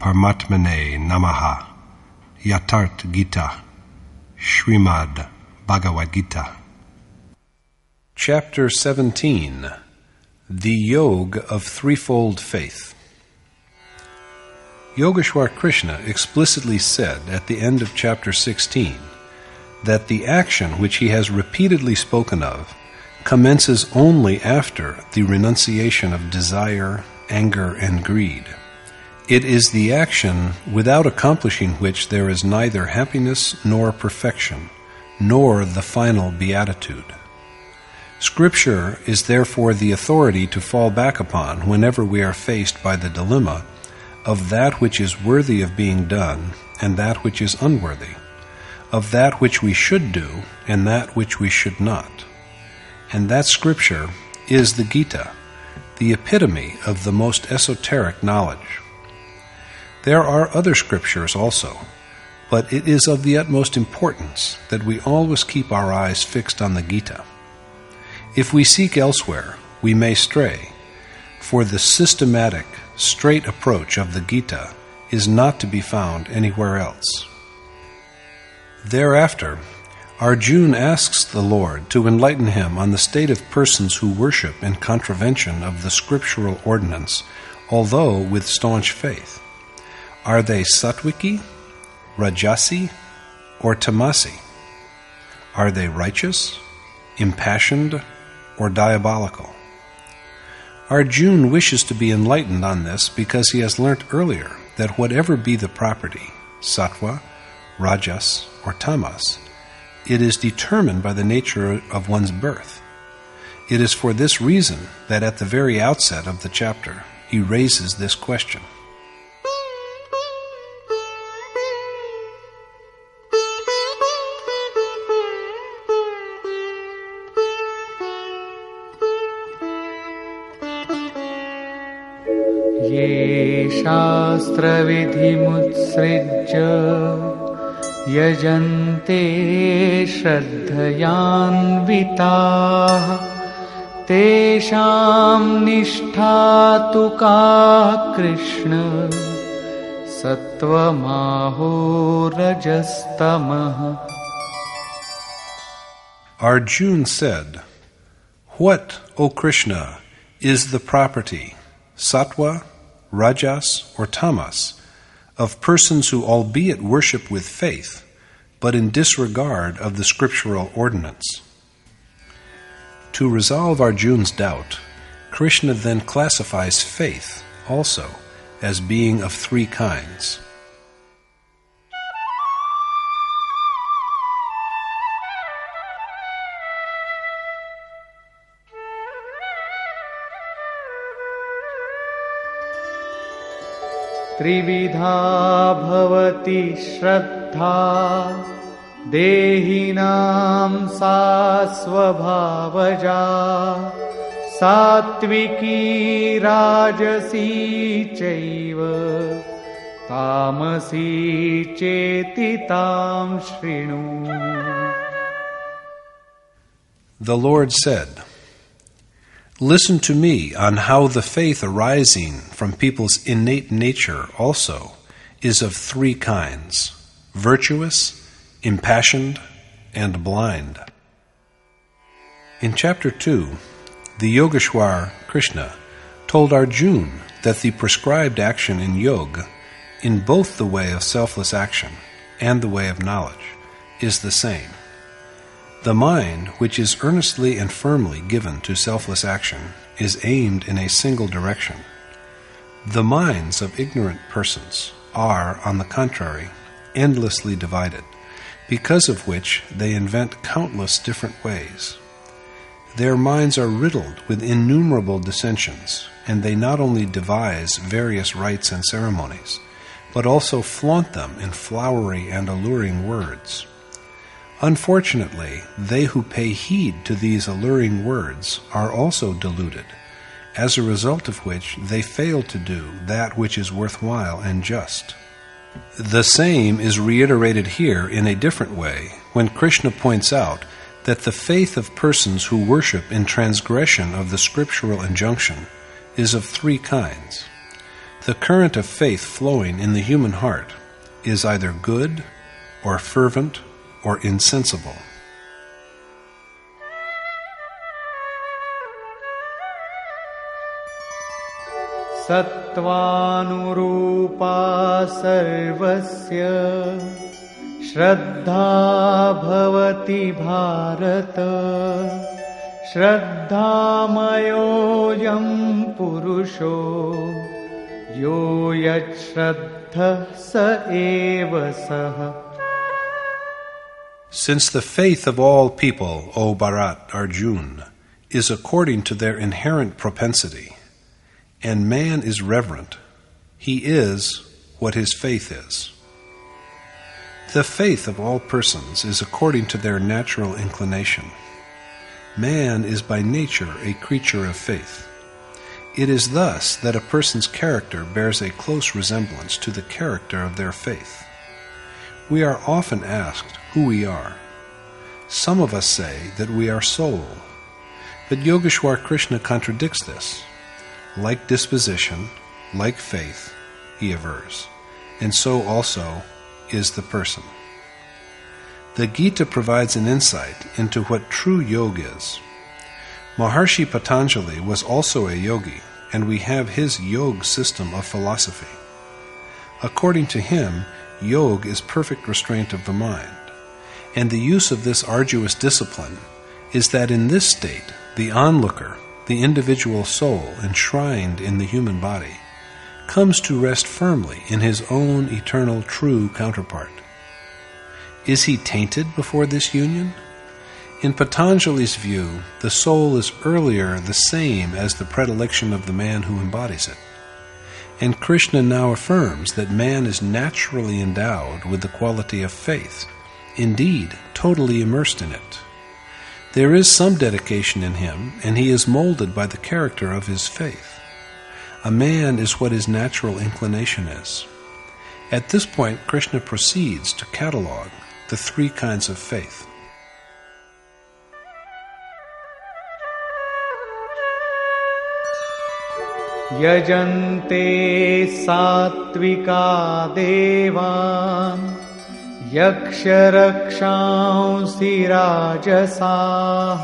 Paramatmane Namaha. Yatharth Gita. Srimad Bhagavad Gita. Chapter 17 The Yoga of Threefold Faith. Yogeshwar Krishna explicitly said at the end of chapter 16 that the action which he has repeatedly spoken of commences only after the renunciation of desire, anger, and greed. It is the action without accomplishing which there is neither happiness nor perfection, nor the final beatitude. Scripture is therefore the authority to fall back upon whenever we are faced by the dilemma of that which is worthy of being done and that which is unworthy, of that which we should do and that which we should not. And that Scripture is the Gita, the epitome of the most esoteric knowledge. There are other scriptures also, but it is of the utmost importance that we always keep our eyes fixed on the Gita. If we seek elsewhere, we may stray, for the systematic, straight approach of the Gita is not to be found anywhere else. Thereafter, Arjun asks the Lord to enlighten him on the state of persons who worship in contravention of the scriptural ordinance, although with staunch faith. Are they Satwiki, Rajasi, or Tamasi? Are they righteous, impassioned, or diabolical? Arjun wishes to be enlightened on this because he has learnt earlier that whatever be the property, sattva, rajas, or tamas, it is determined by the nature of one's birth. It is for this reason that at the very outset of the chapter he raises this question. शास्त्रविधिमुत्सृज्य यजन्ते श्रद्धयान्विताः। तेषां निष्ठा तु का Krishna? सत्त्वमाहोरजस्तमः Arjun said, What, O Krishna, is the property, sattva, rajas, or tamas, of persons who, albeit worship with faith, but in disregard of the scriptural ordinance? To resolve Arjun's doubt, Krishna then classifies faith also as being of three kinds. त्रिविधा भवति श्रद्धा। देहिनां सा स्वभावजा सात्विकी राजसी चैव। तामसी चेति तां शृणु। The Lord said, Listen to me on how the faith arising from people's innate nature also is of three kinds virtuous, impassioned, and blind. In chapter 2, the Yogeshwar Krishna told Arjun that the prescribed action in yoga, in both the way of selfless action and the way of knowledge, is the same. The mind, which is earnestly and firmly given to selfless action, is aimed in a single direction. The minds of ignorant persons are, on the contrary, endlessly divided, because of which they invent countless different ways. Their minds are riddled with innumerable dissensions, and they not only devise various rites and ceremonies, but also flaunt them in flowery and alluring words. Unfortunately, they who pay heed to these alluring words are also deluded, as a result of which they fail to do that which is worthwhile and just. The same is reiterated here in a different way when Krishna points out that the faith of persons who worship in transgression of the scriptural injunction is of three kinds. The current of faith flowing in the human heart is either good or fervent or insensible. सत्त्वानुरूपा सर्वस्य श्रद्धा भवति भारत श्रद्धामयोऽयं पुरुषो यो यच्छ्रद्धः स एव सः Since the faith of all people, O Bharat Arjun, is according to their inherent propensity, and man is reverent, he is what his faith is. The faith of all persons is according to their natural inclination. Man is by nature a creature of faith. It is thus that a person's character bears a close resemblance to the character of their faith. We are often asked who we are. Some of us say that we are soul, but Yogeshwar Krishna contradicts this. Like disposition, like faith, he avers, and so also is the person. The Gita provides an insight into what true yoga is. Maharshi Patanjali was also a yogi, and we have his yoga system of philosophy. According to him, yoga is perfect restraint of the mind, and the use of this arduous discipline is that in this state, the onlooker, the individual soul enshrined in the human body, comes to rest firmly in his own eternal true counterpart. Is he tainted before this union? In Patanjali's view, the soul is earlier the same as the predilection of the man who embodies it. And Krishna now affirms that man is naturally endowed with the quality of faith, indeed, totally immersed in it. There is some dedication in him, and he is molded by the character of his faith. A man is what his natural inclination is. At this point, Krishna proceeds to catalogue the three kinds of faith. यजन्ते सात्विका देवान् यक्षरक्षांसि राजसाः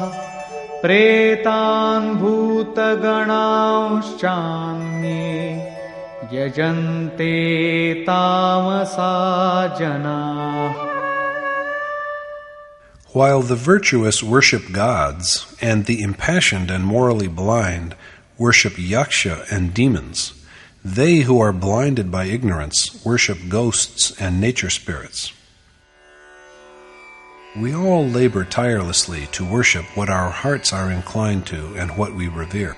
प्रेतान् भूतगणांश्चान्ये यजन्ते तामसा जनाः While the virtuous worship gods, and the impassioned and morally blind worship yaksha and demons, they who are blinded by ignorance worship ghosts and nature spirits. We all labor tirelessly to worship what our hearts are inclined to and what we revere.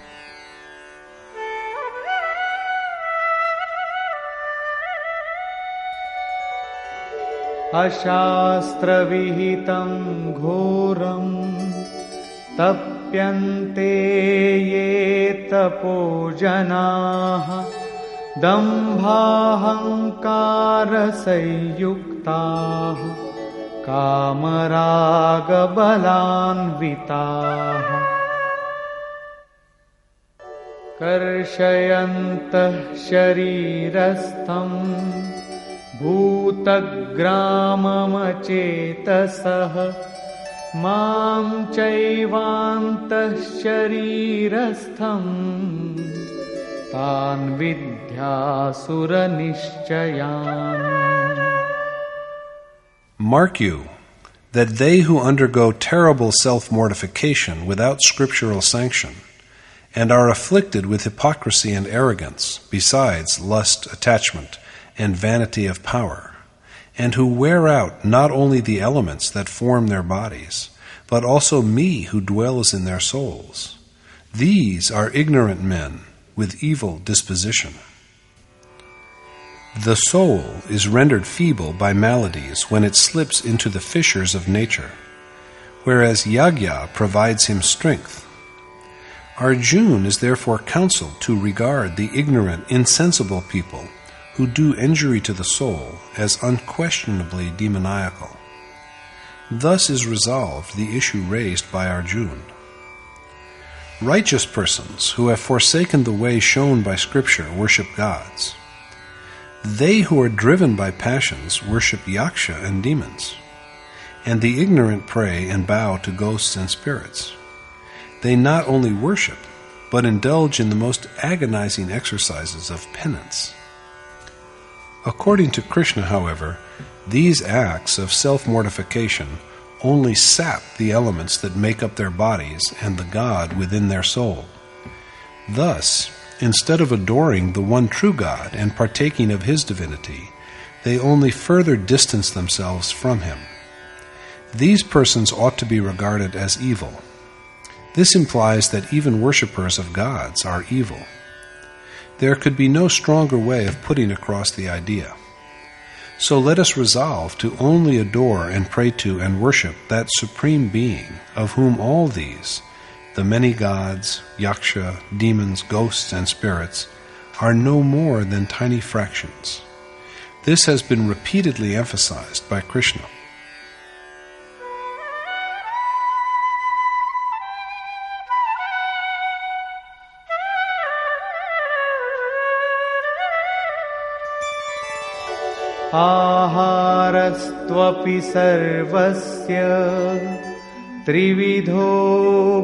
अशास्त्रविहितं घोरम् तप्यन्ते ये तपो जनाः दम्भाहङ्कारसंयुक्ताः कामरागबलान्विताः। कर्षयन्तः शरीरस्थम् भूतग्राममचेतसः मां चैवान्तः शरीरस्थम् तान् विद्यासुरनिश्चयान् Mark you that they who undergo terrible self mortification without scriptural sanction, and are afflicted with hypocrisy and arrogance, besides lust, attachment, and vanity of power, and who wear out not only the elements that form their bodies, but also me who dwells in their souls. These are ignorant men with evil disposition. The soul is rendered feeble by maladies when it slips into the fissures of nature, whereas Yagya provides him strength. Arjun is therefore counseled to regard the ignorant, insensible people who do injury to the soul as unquestionably demoniacal. Thus is resolved the issue raised by Arjun. Righteous persons who have forsaken the way shown by Scripture worship gods. They who are driven by passions worship yaksha and demons. And the ignorant pray and bow to ghosts and spirits. They not only worship, but indulge in the most agonizing exercises of penance. According to Krishna, however, these acts of self mortification only sap the elements that make up their bodies and the God within their soul. Thus, instead of adoring the one true God and partaking of his divinity, they only further distance themselves from him. These persons ought to be regarded as evil. This implies that even worshippers of gods are evil. There could be no stronger way of putting across the idea. So let us resolve to only adore and pray to and worship that Supreme Being of whom all these, the many gods, yaksha, demons, ghosts, and spirits, are no more than tiny fractions. This has been repeatedly emphasized by Krishna. आहारस्त्वपि सर्वस्य त्रिविधो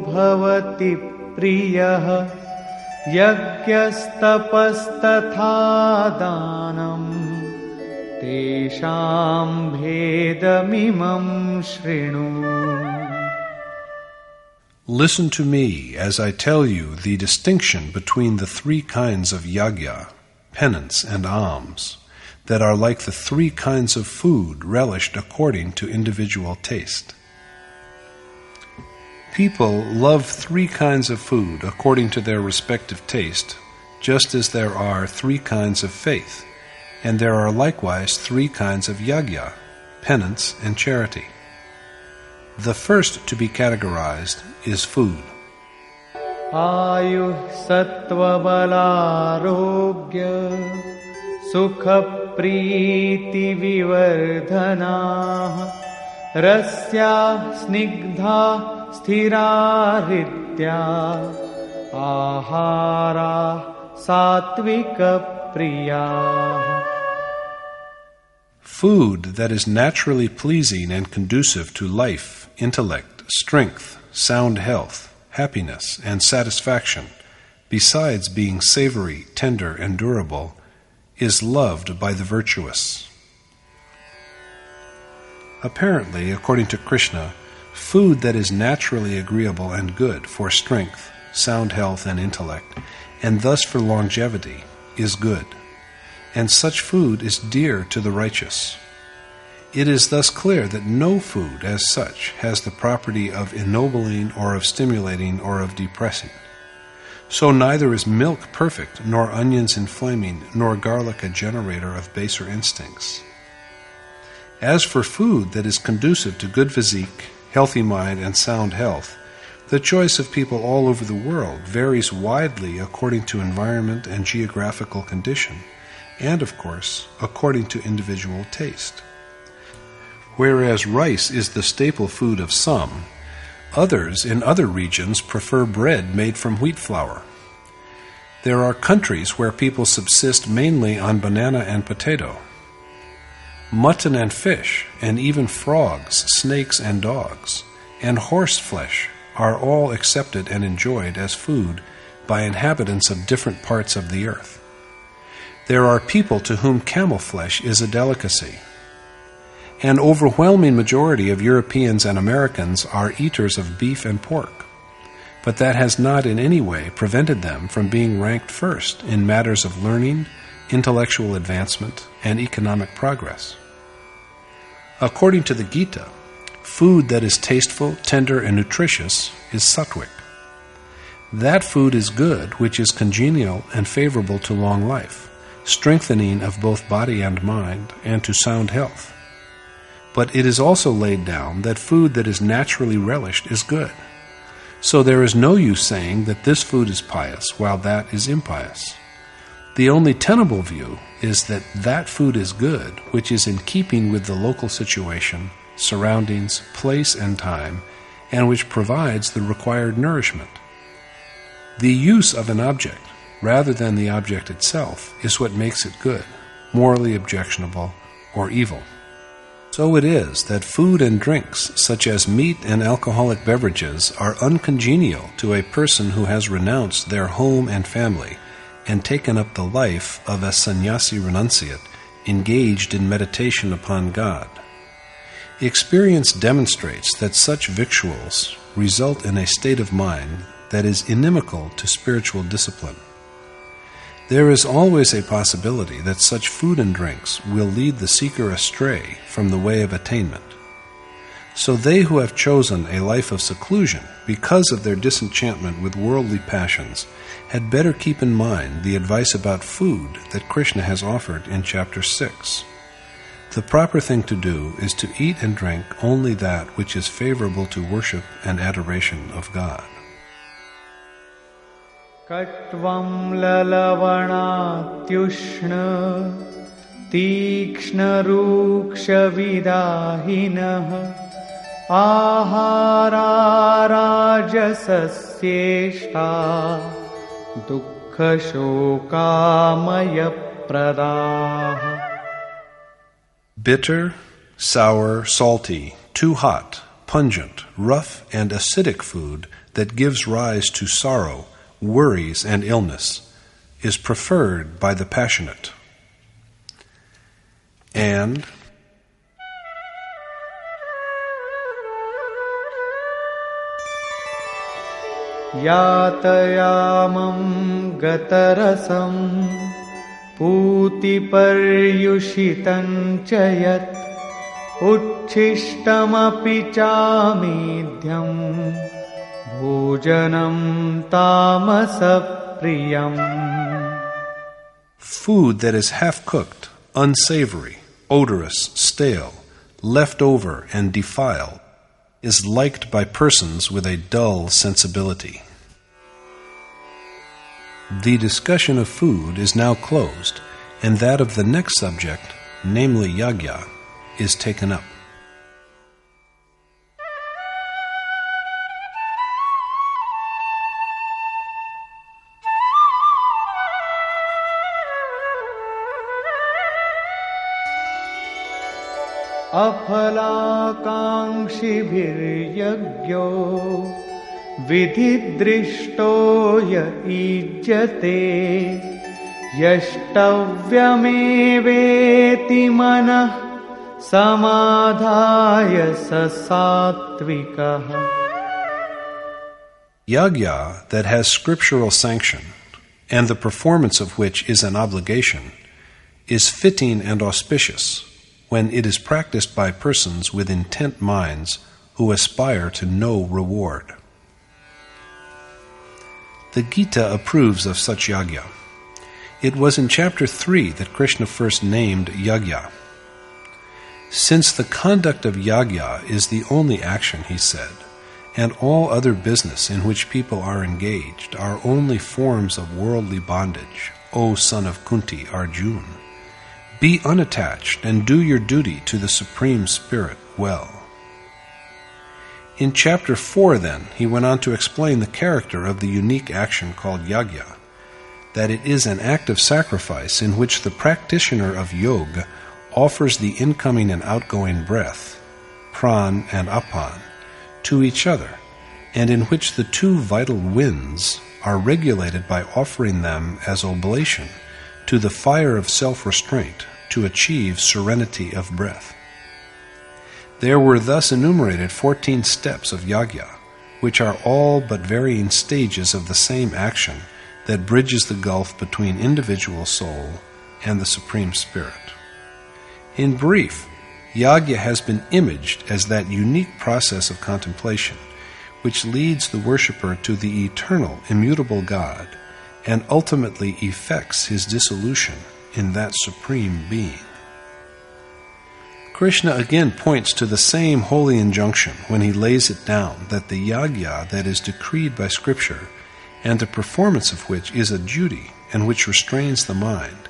भवति प्रियः यज्ञस्तपस्तथा दानम् तेषां भेदमिमं शृणु Listen to me as I tell you the distinction between the three kinds of yagya, penance, and alms. that are like the three kinds of food relished according to individual taste. People love three kinds of food according to their respective taste, just as there are three kinds of faith, and there are likewise three kinds of yagya, penance, and charity. The first to be categorized is food. आयुः सत्त्वबलारोग्य सुखप्रीतिविवर्धनाः Russia Snigdha स्थिरा हृद्या आहारा सात्विकप्रियाः Food that is naturally pleasing and conducive to life, intellect, strength, sound health, happiness, and satisfaction, besides being savory, tender, and durable, is loved by the virtuous. Apparently, according to Krishna, food that is naturally agreeable and good for strength, sound health, and intellect, and thus for longevity, is good, and such food is dear to the righteous. It is thus clear that no food, as such, has the property of ennobling or of stimulating or of depressing. So neither is milk perfect, nor onions inflaming, nor garlic a generator of baser instincts. As for food that is conducive to good physique, healthy mind, and sound health, the choice of people all over the world varies widely according to environment and geographical condition, and of course, according to individual taste. Whereas rice is the staple food of some, Others in other regions prefer bread made from wheat flour. There are countries where people subsist mainly on banana and potato. Mutton and fish, and even frogs, snakes, and dogs, and horse flesh are all accepted and enjoyed as food by inhabitants of different parts of the earth. There are people to whom camel flesh is a delicacy. An overwhelming majority of Europeans and Americans are eaters of beef and pork, but that has not in any way prevented them from being ranked first in matters of learning, intellectual advancement, and economic progress. According to the Gita, food that is tasteful, tender, and nutritious is sattvic. That food is good which is congenial and favorable to long life, strengthening of both body and mind, and to sound health. But it is also laid down that food that is naturally relished is good. So there is no use saying that this food is pious while that is impious. The only tenable view is that that food is good which is in keeping with the local situation, surroundings, place, and time, and which provides the required nourishment. The use of an object, rather than the object itself, is what makes it good, morally objectionable, or evil. So it is that food and drinks, such as meat and alcoholic beverages, are uncongenial to a person who has renounced their home and family and taken up the life of a sannyasi renunciate engaged in meditation upon God. Experience demonstrates that such victuals result in a state of mind that is inimical to spiritual discipline. There is always a possibility that such food and drinks will lead the seeker astray from the way of attainment. So they who have chosen a life of seclusion because of their disenchantment with worldly passions had better keep in mind the advice about food that Krishna has offered in chapter 6. The proper thing to do is to eat and drink only that which is favorable to worship and adoration of God. कट्वं ललवणात्युष्ण तीक्ष्णरूक्षविदाहिनः आहाराराजसस्येष्टा दुःखशोकामयप्रदाः। Bitter, sour, salty, too hot, pungent, rough, and acidic food that gives rise to sorrow worries, and illness is preferred by the passionate. And यातयामं गतरसं पूतिपर्युषितं च यत् उच्छिष्टमपि चामेध्यम् भोजनं तामसप्रियम् Food that is half cooked, unsavory, odorous, stale, left over, and defiled is liked by persons with a dull sensibility. The discussion of food is now closed, and that of the next subject, namely yagya, is taken up. अफलाकाङ्क्षिभिर्यज्ञो विधिदृष्टो य ईज्यते यष्टव्यमेवेति मनः समाधाय स सात्विकः Yagya that has scriptural sanction, and the performance of which is an obligation, is fitting and auspicious when it is practiced by persons with intent minds who aspire to no reward. The Gita approves of such yagya. It was in chapter 3 that Krishna first named yagya. Since the conduct of yagya is the only action, he said, and all other business in which people are engaged are only forms of worldly bondage, O son of Kunti, Arjun. Be unattached and do your duty to the Supreme Spirit well. In chapter 4, then, he went on to explain the character of the unique action called yagya, that it is an act of sacrifice in which the practitioner of yoga offers the incoming and outgoing breath, pran and apan, to each other, and in which the two vital winds are regulated by offering them as oblation to the fire of self restraint to achieve serenity of breath. There were thus enumerated fourteen steps of yagya, which are all but varying stages of the same action that bridges the gulf between individual soul and the Supreme Spirit. In brief, Yagya has been imaged as that unique process of contemplation which leads the worshipper to the eternal, immutable God and ultimately effects his dissolution in that supreme being. Krishna again points to the same holy injunction when he lays it down that the yagya that is decreed by Scripture, and the performance of which is a duty and which restrains the mind,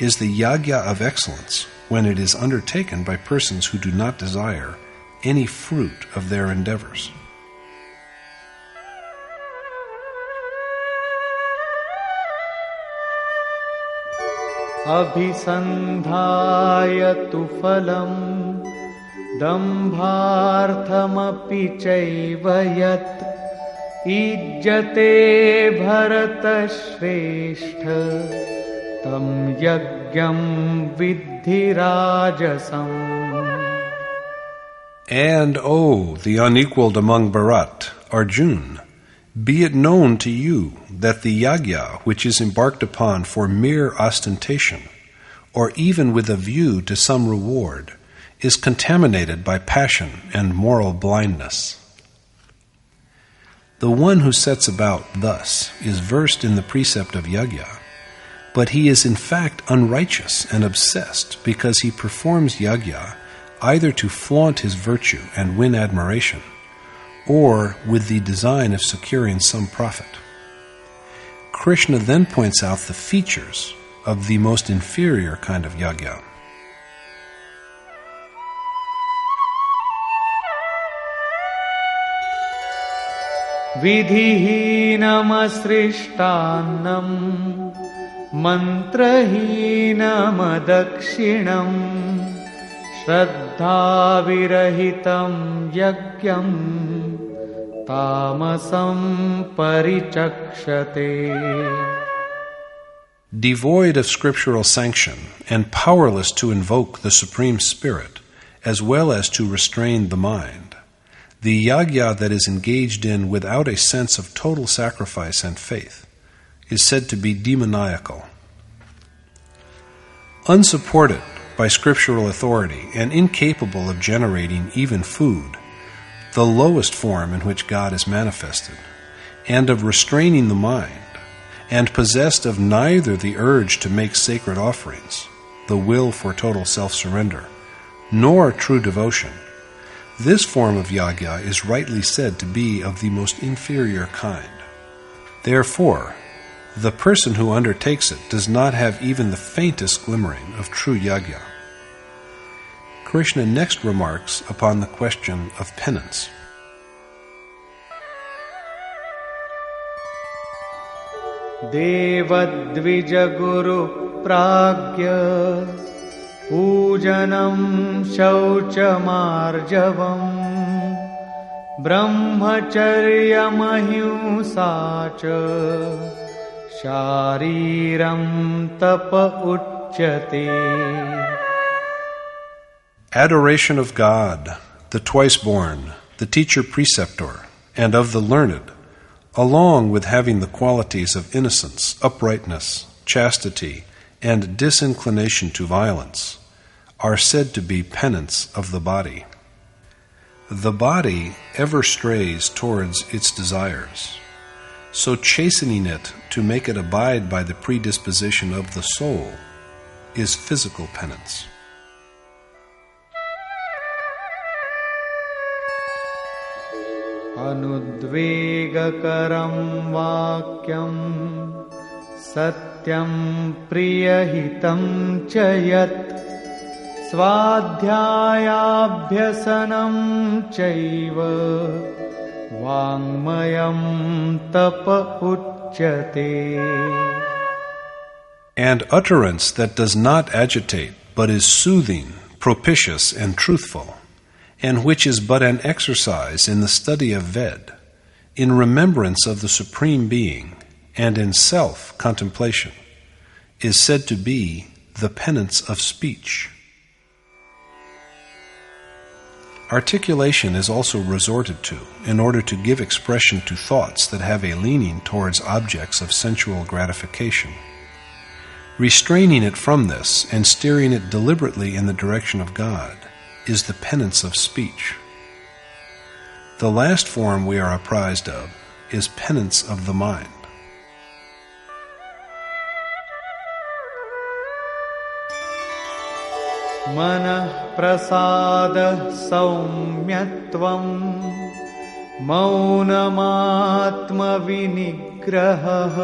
is the yagya of excellence when it is undertaken by persons who do not desire any fruit of their endeavors. अभिसन्धाय तु फलम् दम्भार्थमपि चैव यत् ईज्यते भरतश्रेष्ठ। तं यज्ञं विद्धि राजसम् And, O the unequaled among Bharat, Arjun, be it known to you that the yagya which is embarked upon for mere ostentation, or even with a view to some reward, is contaminated by passion and moral blindness. The one who sets about thus is versed in the precept of yagya, but he is in fact unrighteous and obsessed because he performs yagya either to flaunt his virtue and win admiration, or with the design of securing some profit. Krishna then points out the features of the most inferior kind of yagya. विधिहीनमसृष्टान्नम् मन्त्रहीनमदक्षिणम् श्रद्धाविरहितं यज्ञम् तामसं परिचक्षते Devoid of scriptural sanction and powerless to invoke the Supreme Spirit, as well as to restrain the mind, the yagya that is engaged in without a sense of total sacrifice and faith is said to be demoniacal. Unsupported by scriptural authority and incapable of generating even food, the lowest form in which God is manifested, and of restraining the mind, and possessed of neither the urge to make sacred offerings, the will for total self surrender, nor true devotion, this form of yagya is rightly said to be of the most inferior kind. Therefore, the person who undertakes it does not have even the faintest glimmering of true yagya. Krishna next remarks upon the question of penance. देवद्विजगुरुप्राज्ञ पूजनं शौचमार्जवम् ब्रह्मचर्यमहिंसा च शारीरं तप उच्यते Adoration of God, the twice born, the teacher preceptor, and of the learned, along with having the qualities of innocence, uprightness, chastity, and disinclination to violence, are said to be penance of the body. The body ever strays towards its desires, so chastening it to make it abide by the predisposition of the soul is physical penance. अनुद्वेगकरं वाक्यम् सत्यं प्रियहितं च यत् स्वाध्यायाभ्यसनं चैव वाङ्मयं तप उच्यते। And utterance that does not agitate, but is soothing, propitious, and truthful, and which is but an exercise in the study of Ved, in remembrance of the Supreme Being, and in self contemplation, is said to be the penance of speech. Articulation is also resorted to in order to give expression to thoughts that have a leaning towards objects of sensual gratification. Restraining it from this and steering it deliberately in the direction of God is the penance of speech. The last form we are apprised of is penance of the mind. मनः प्रसादः सौम्यत्वम् मौनमात्मविनिग्रहः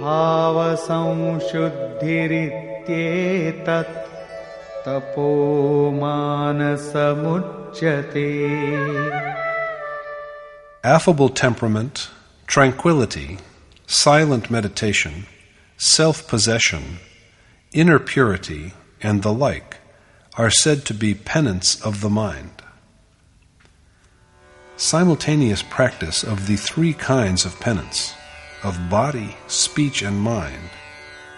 भावसंशुद्धिरित्येतत् तपो मानसमुच्यते Affable temperament, tranquility, silent meditation, self possession, inner purity, and the like are said to be penance of the mind. Simultaneous practice of the three kinds of penance, of body, speech, and mind,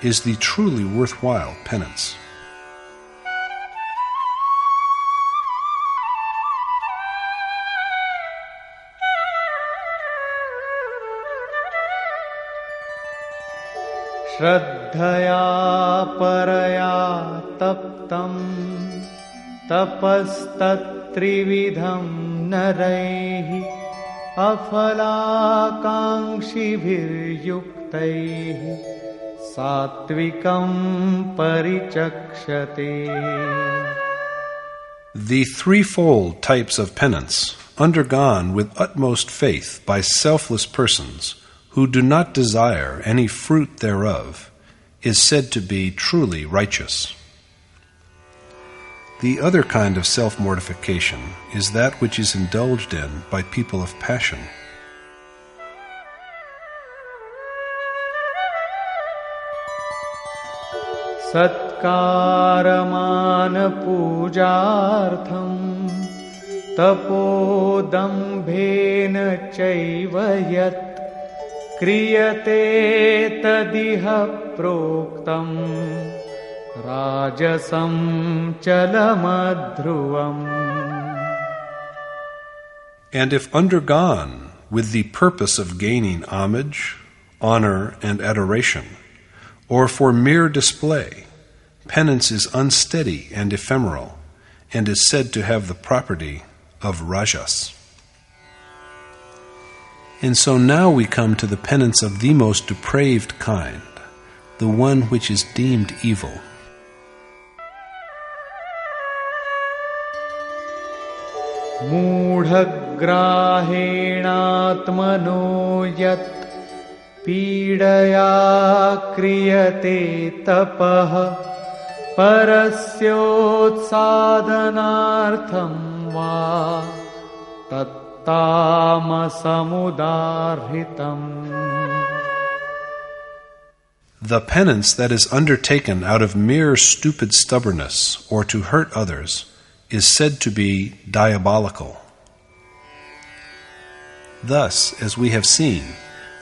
is the truly worthwhile penance. श्रद्धया परया तप्तम् तपस्तत्त्रिविधं नरैः अफलाकाङ्क्षिभिर्युक्तैः सात्विकं परिचक्षते। The threefold types of penance, undergone with utmost faith by selfless persons who do not desire any fruit thereof, is said to be truly righteous. The other kind of self mortification is that which is indulged in by people of passion. सत्कारमानपूजार्थम् तपोदम्भेन चैव यत् क्रियते तदिह प्रोक्तम् राजसं चलमध्रुवम् And if undergone with the purpose of gaining homage, honor, and adoration, or for mere display, penance is unsteady and ephemeral, and is said to have the property of rajas. And so now we come to the penance of the most depraved kind, the one which is deemed evil. मूढग्राहेणात्मनो यत् पीडया क्रियते तपः परस्योत्साधनार्थं वा तत्तामसमुदाहृतम् the penance that is undertaken out of mere stupid stubbornness or to hurt others is said to be diabolical. Thus, as we have seen,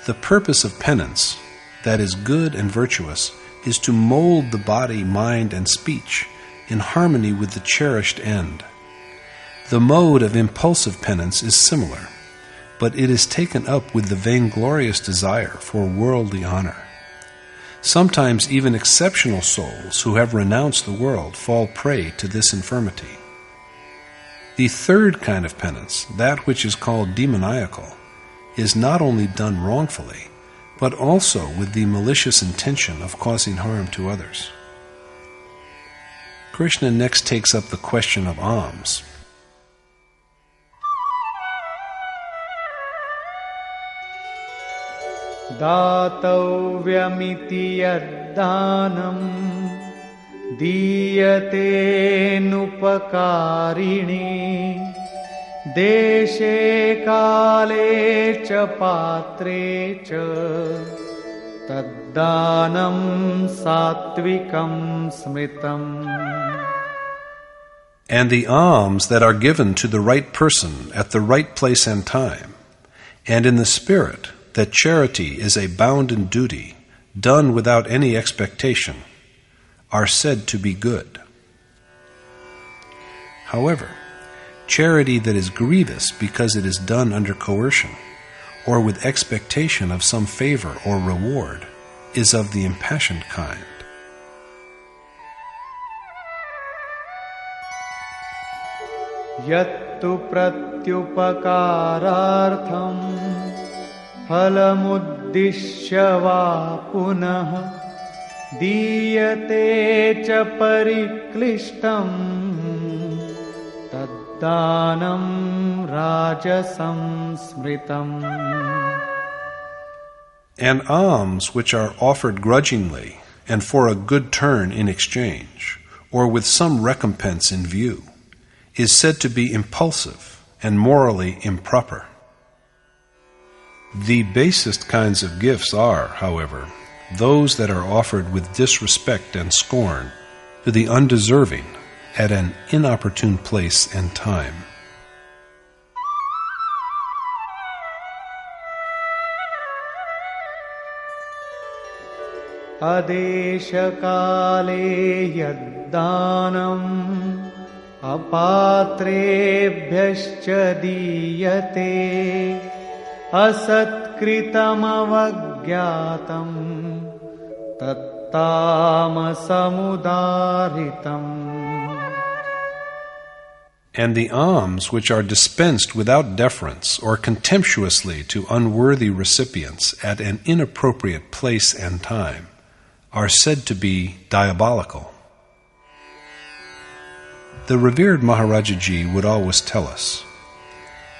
the purpose of penance, that is good and virtuous, is to mold the body, mind, and speech in harmony with the cherished end. The mode of impulsive penance is similar, but it is taken up with the vainglorious desire for worldly honor. Sometimes even exceptional souls who have renounced the world fall prey to this infirmity. The third kind of penance, that which is called demoniacal, is not only done wrongfully, but also with the malicious intention of causing harm to others. Krishna next takes up the question of alms. दातव्यमिति यद्दानम् दीयतेऽनुपकारिणे देशे काले च पात्रे च तद्दानं सात्विकं स्मृतम् And the alms that are given to the right person at the right place and time, and in the spirit that charity is a bounden duty, done without any expectation, are said to be good. However, charity that is grievous because it is done under coercion, or with expectation of some favor or reward, is of the impassioned kind. यत्तु प्रत्युपकारार्थम् फलमुद्दिश्य वा पुनः दीयते च परिक्लिष्टम् तद्दानं राजसं स्मृतम् And alms which are offered grudgingly and for a good turn in exchange, or with some recompense in view, is said to be impulsive and morally improper. The basest kinds of gifts are, however, those that are offered with disrespect and scorn to the undeserving at an inopportune place and time. अदेशकाले यद्दानम् अपात्रेभ्यश्च दीयते असत्कृतमवज्ञातम् तत्तामसमुदारितम् And the alms which are dispensed without deference or contemptuously to unworthy recipients at an inappropriate place and time are said to be diabolical. The revered Maharajaji would always tell us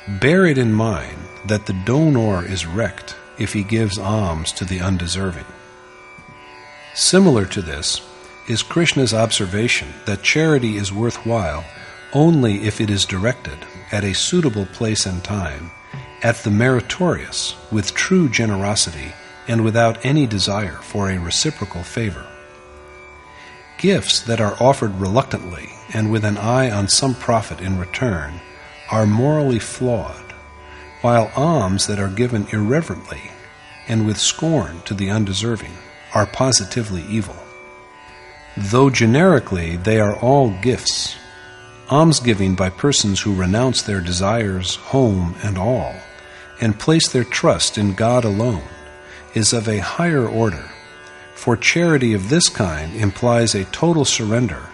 Bear it in mind that the donor is wrecked if he gives alms to the undeserving. Similar to this is Krishna's observation that charity is worthwhile only if it is directed at a suitable place and time, at the meritorious, with true generosity, and without any desire for a reciprocal favor. Gifts that are offered reluctantly and with an eye on some profit in return are morally flawed, while alms that are given irreverently and with scorn to the undeserving are positively evil. Though generically they are all gifts, almsgiving by persons who renounce their desires, home, and all, and place their trust in God alone, is of a higher order, for charity of this kind implies a total surrender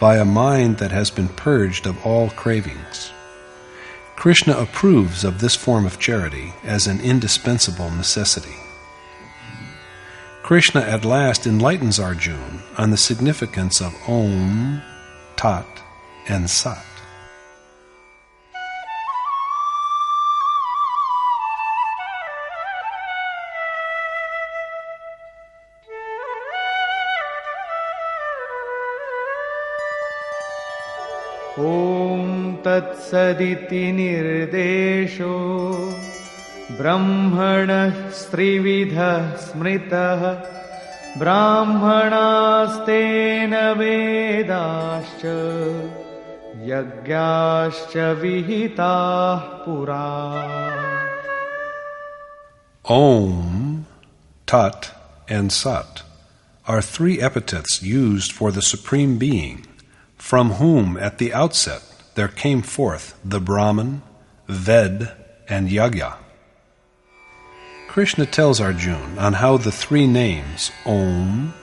by a mind that has been purged of all cravings. Krishna approves of this form of charity as an indispensable necessity. Krishna at last enlightens Arjuna on the significance of Om, Tat, and Sat. तत्सदिति निर्देशो ब्रह्मणः स्त्रिविधः स्मृतः ब्राह्मणास्तेन वेदाश्च यज्ञाश्च विहिताः पुरा Om, Tat, and Sat are three epithets used for the Supreme Being, from whom at the outset there came forth the Brahman, Ved, and Yagya. Krishna tells Arjuna on how the three names, Om,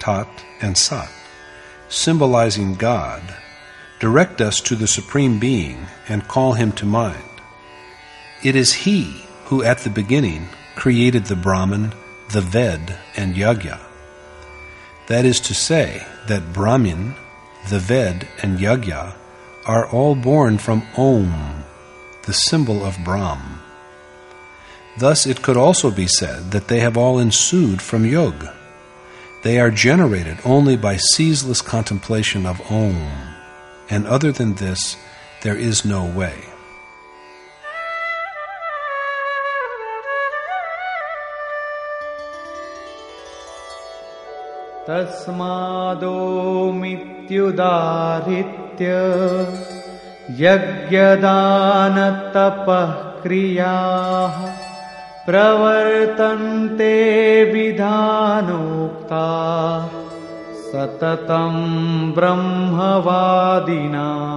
Tat, and Sat, symbolizing God, direct us to the Supreme Being and call him to mind. It is he who at the beginning created the Brahman, the Ved, and Yagya. That is to say, that Brahmin, the Ved, and Yagya are all born from Om, the symbol of Brahm. Thus, it could also be said that they have all ensued from Yog. They are generated only by ceaseless contemplation of Om, and other than this, there is no way. तस्मादोमित्युदाहृत्य यज्ञदानतपः क्रियाः प्रवर्तन्ते विधानोक्ता सततं ब्रह्मवादिनाम्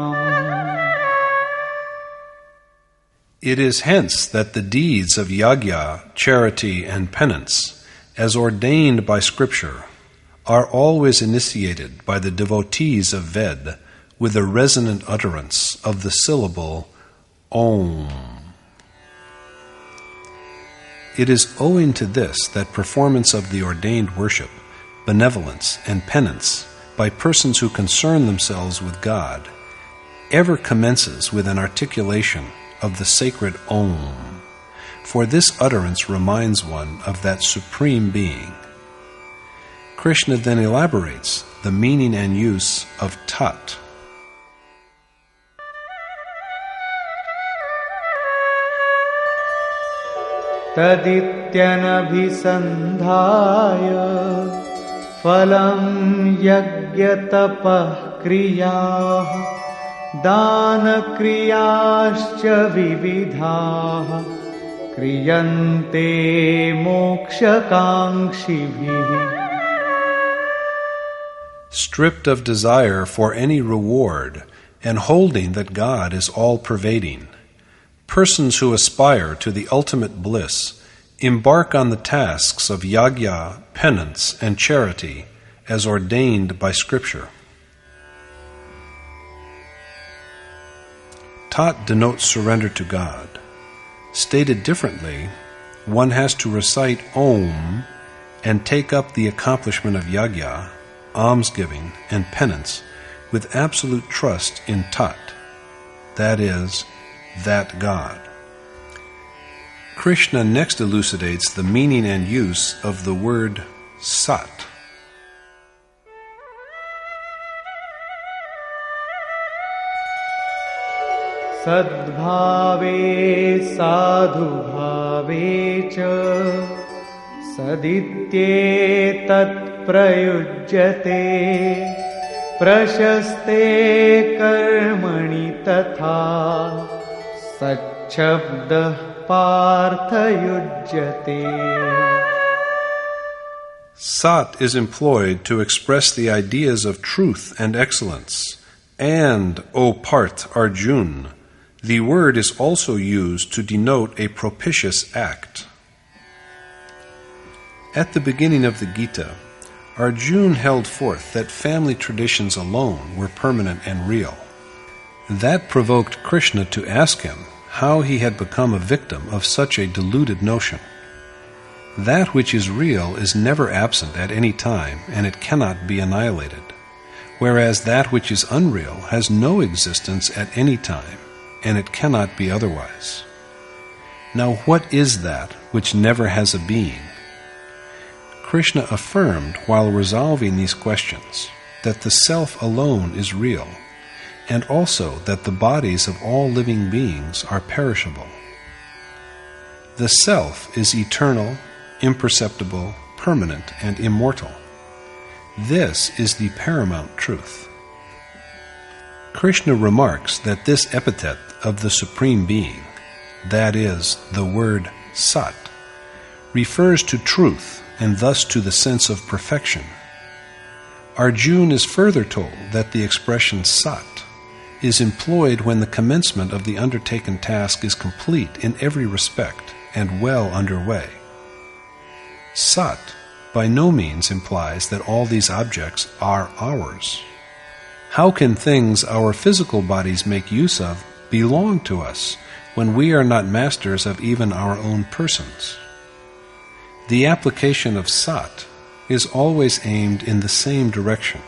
It is hence that the deeds of yagya, charity, and penance, as ordained by Scripture, are always initiated by the devotees of Ved with the resonant utterance of the syllable Om. It is owing to this that performance of the ordained worship, benevolence, and penance by persons who concern themselves with God ever commences with an articulation of the sacred Om, for this utterance reminds one of that Supreme Being. Krishna then elaborates the meaning and use of Tat. तदित्यनभिसन्धाय फलं यज्ञतपः क्रियाः दानक्रियाश्च विविधाः क्रियन्ते मोक्षकाङ्क्षिभिः stripped of desire for any reward, and holding that God is all pervading. Persons who aspire to the ultimate bliss embark on the tasks of yagya, penance, and charity as ordained by Scripture. Tat denotes surrender to God. Stated differently, one has to recite Om and take up the accomplishment of yagya almsgiving, and penance with absolute trust in Tat, that is, that God. Krishna next elucidates the meaning and use of the word Sat. सद्भावे साधुभावे च प्रयुज्यते प्रशस्ते कर्मणि तथा सच्छब्दः पार्थयुज्यते Sat is employed to express the ideas of truth and excellence. And, O Parth Arjun, the word is also used to denote a propitious act. At the beginning of the Gita, Arjun held forth that family traditions alone were permanent and real. That provoked Krishna to ask him how he had become a victim of such a deluded notion. That which is real is never absent at any time, and it cannot be annihilated, whereas that which is unreal has no existence at any time, and it cannot be otherwise. Now, what is that which never has a being? Krishna affirmed while resolving these questions that the self alone is real, and also that the bodies of all living beings are perishable. The self is eternal, imperceptible, permanent, and immortal. This is the paramount truth. Krishna remarks that this epithet of the Supreme Being, that is, the word Sat, refers to truth and thus to the sense of perfection. Arjun is further told that the expression Sat is employed when the commencement of the undertaken task is complete in every respect and well underway. Sat by no means implies that all these objects are ours. How can things our physical bodies make use of belong to us when we are not masters of even our own persons? The application of Sat is always aimed in the same direction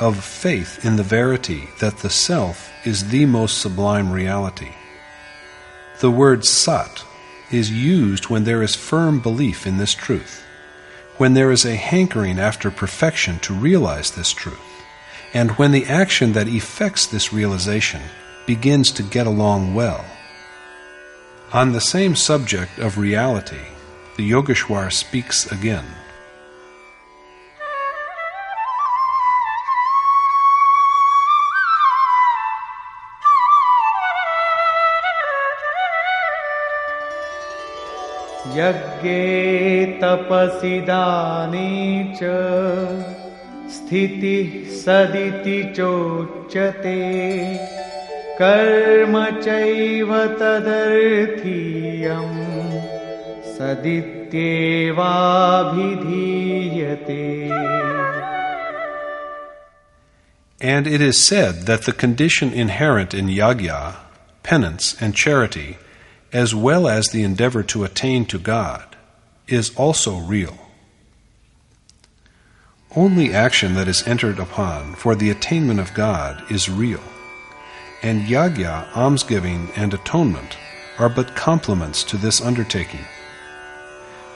of faith in the verity that the self is the most sublime reality. The word Sat is used when there is firm belief in this truth, when there is a hankering after perfection to realize this truth, and when the action that effects this realization begins to get along well. On the same subject of reality, the Yogeshwar speaks again. यज्ञे तपसि दाने च स्थितिः सदिति चोच्यते कर्म चैव तदर्थीयम् सदित्येवाभिधीयते and it is said that the condition inherent in yagya, penance, and charity, as well as the endeavor to attain to God, is also real. Only action that is entered upon for the attainment of God is real, and yagya, almsgiving, and atonement are but complements to this undertaking.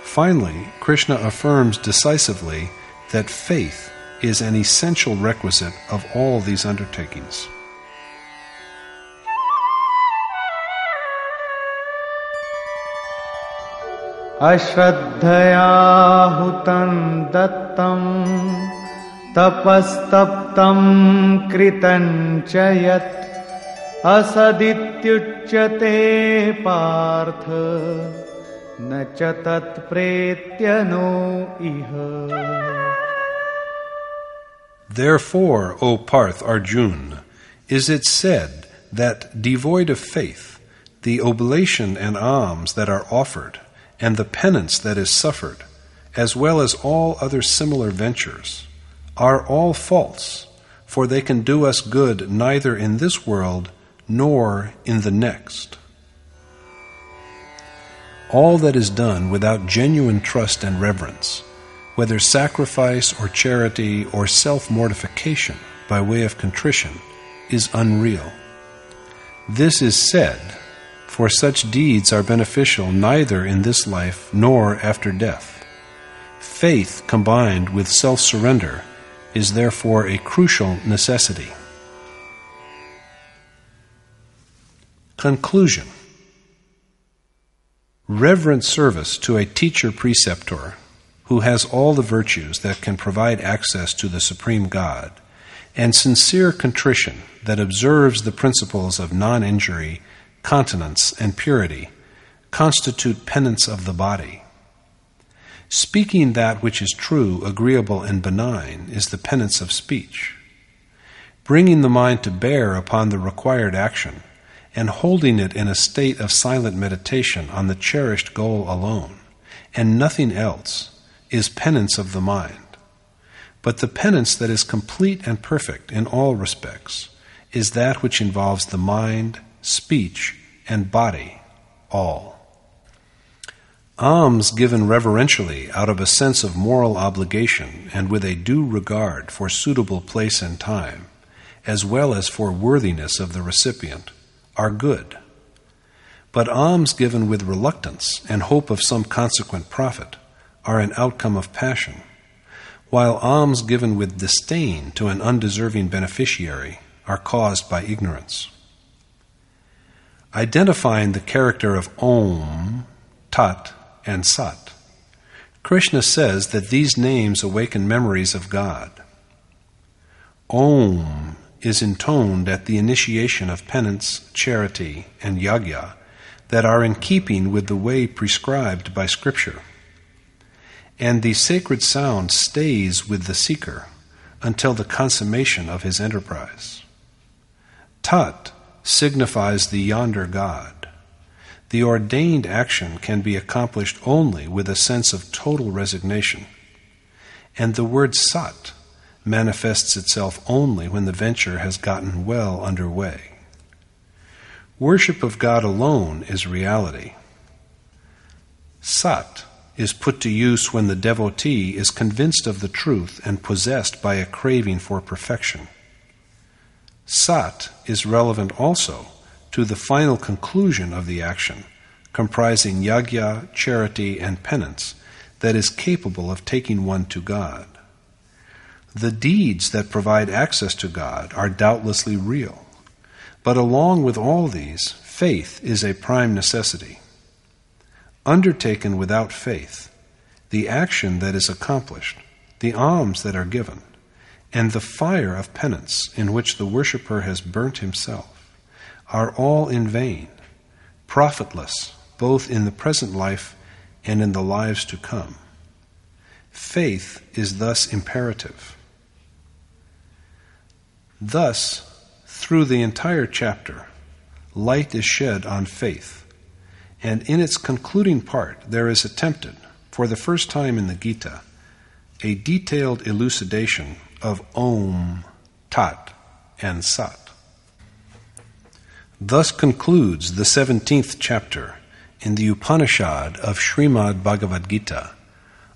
Finally, Krishna affirms decisively that faith is an essential requisite of all these undertakings. अश्रद्धया हुतं दत्तं तपस्तप्तं कृतं च यत् असदित्युच्यते पार्थ न च तत्प्रेत्य no इह Therefore, O Parth Arjun, is it said that devoid of faith, the oblation and alms that are offered, and the penance that is suffered, as well as all other similar ventures, are all false, for they can do us good neither in this world nor in the next. All that is done without genuine trust and reverence, whether sacrifice or charity or self mortification by way of contrition, is unreal. This is said, for such deeds are beneficial neither in this life nor after death. Faith combined with self surrender is therefore a crucial necessity. Conclusion Reverent service to a teacher preceptor who has all the virtues that can provide access to the Supreme God, and sincere contrition that observes the principles of non injury, continence, and purity constitute penance of the body. Speaking that which is true, agreeable, and benign is the penance of speech. Bringing the mind to bear upon the required action and holding it in a state of silent meditation on the cherished goal alone, and nothing else, is penance of the mind. But the penance that is complete and perfect in all respects is that which involves the mind, speech, and body, all. Alms given reverentially out of a sense of moral obligation and with a due regard for suitable place and time, as well as for worthiness of the recipient, are good. But alms given with reluctance and hope of some consequent profit are an outcome of passion, while alms given with disdain to an undeserving beneficiary are caused by ignorance. Identifying the character of Om, Tat, and Sat, Krishna says that these names awaken memories of God. Om is intoned at the initiation of penance, charity, and yajna that are in keeping with the way prescribed by Scripture and the sacred sound stays with the seeker until the consummation of his enterprise. Tat signifies the yonder God. The ordained action can be accomplished only with a sense of total resignation. And the word sat manifests itself only when the venture has gotten well under way. Worship of God alone is reality. Sat is put to use when the devotee is convinced of the truth and possessed by a craving for perfection. Sat is relevant also to the final conclusion of the action, comprising yajna, charity, and penance, that is capable of taking one to God. The deeds that provide access to God are doubtlessly real, but along with all these, faith is a prime necessity undertaken without faith, the action that is accomplished, the alms that are given, and the fire of penance in which the worshipper has burnt himself are all in vain, profitless both in the present life and in the lives to come. Faith is thus imperative. Thus, through the entire chapter, light is shed on faith and in its concluding part, there is attempted, for the first time in the Gita, a detailed elucidation of Om, Tat, and Sat. Thus concludes the 17th chapter in the Upanishad of Srimad Bhagavad Gita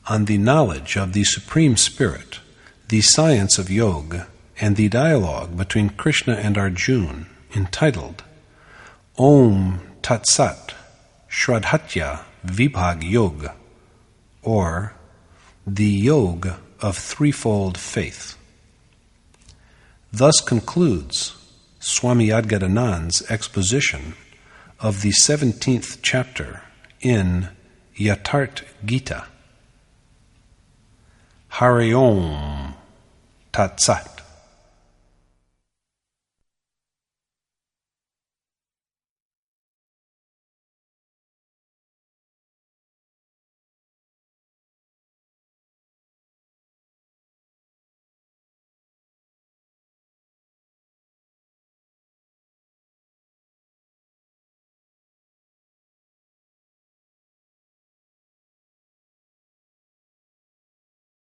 on the knowledge of the Supreme Spirit, the science of Yoga, and the dialogue between Krishna and Arjuna entitled Om Tat Sat Shraddhatya Vibhag Yoga, or the Yoga of Threefold Faith. Thus concludes Swami Adgadanand's exposition of the 17th chapter in Yatharth Gita. Hari Om Tat Sat.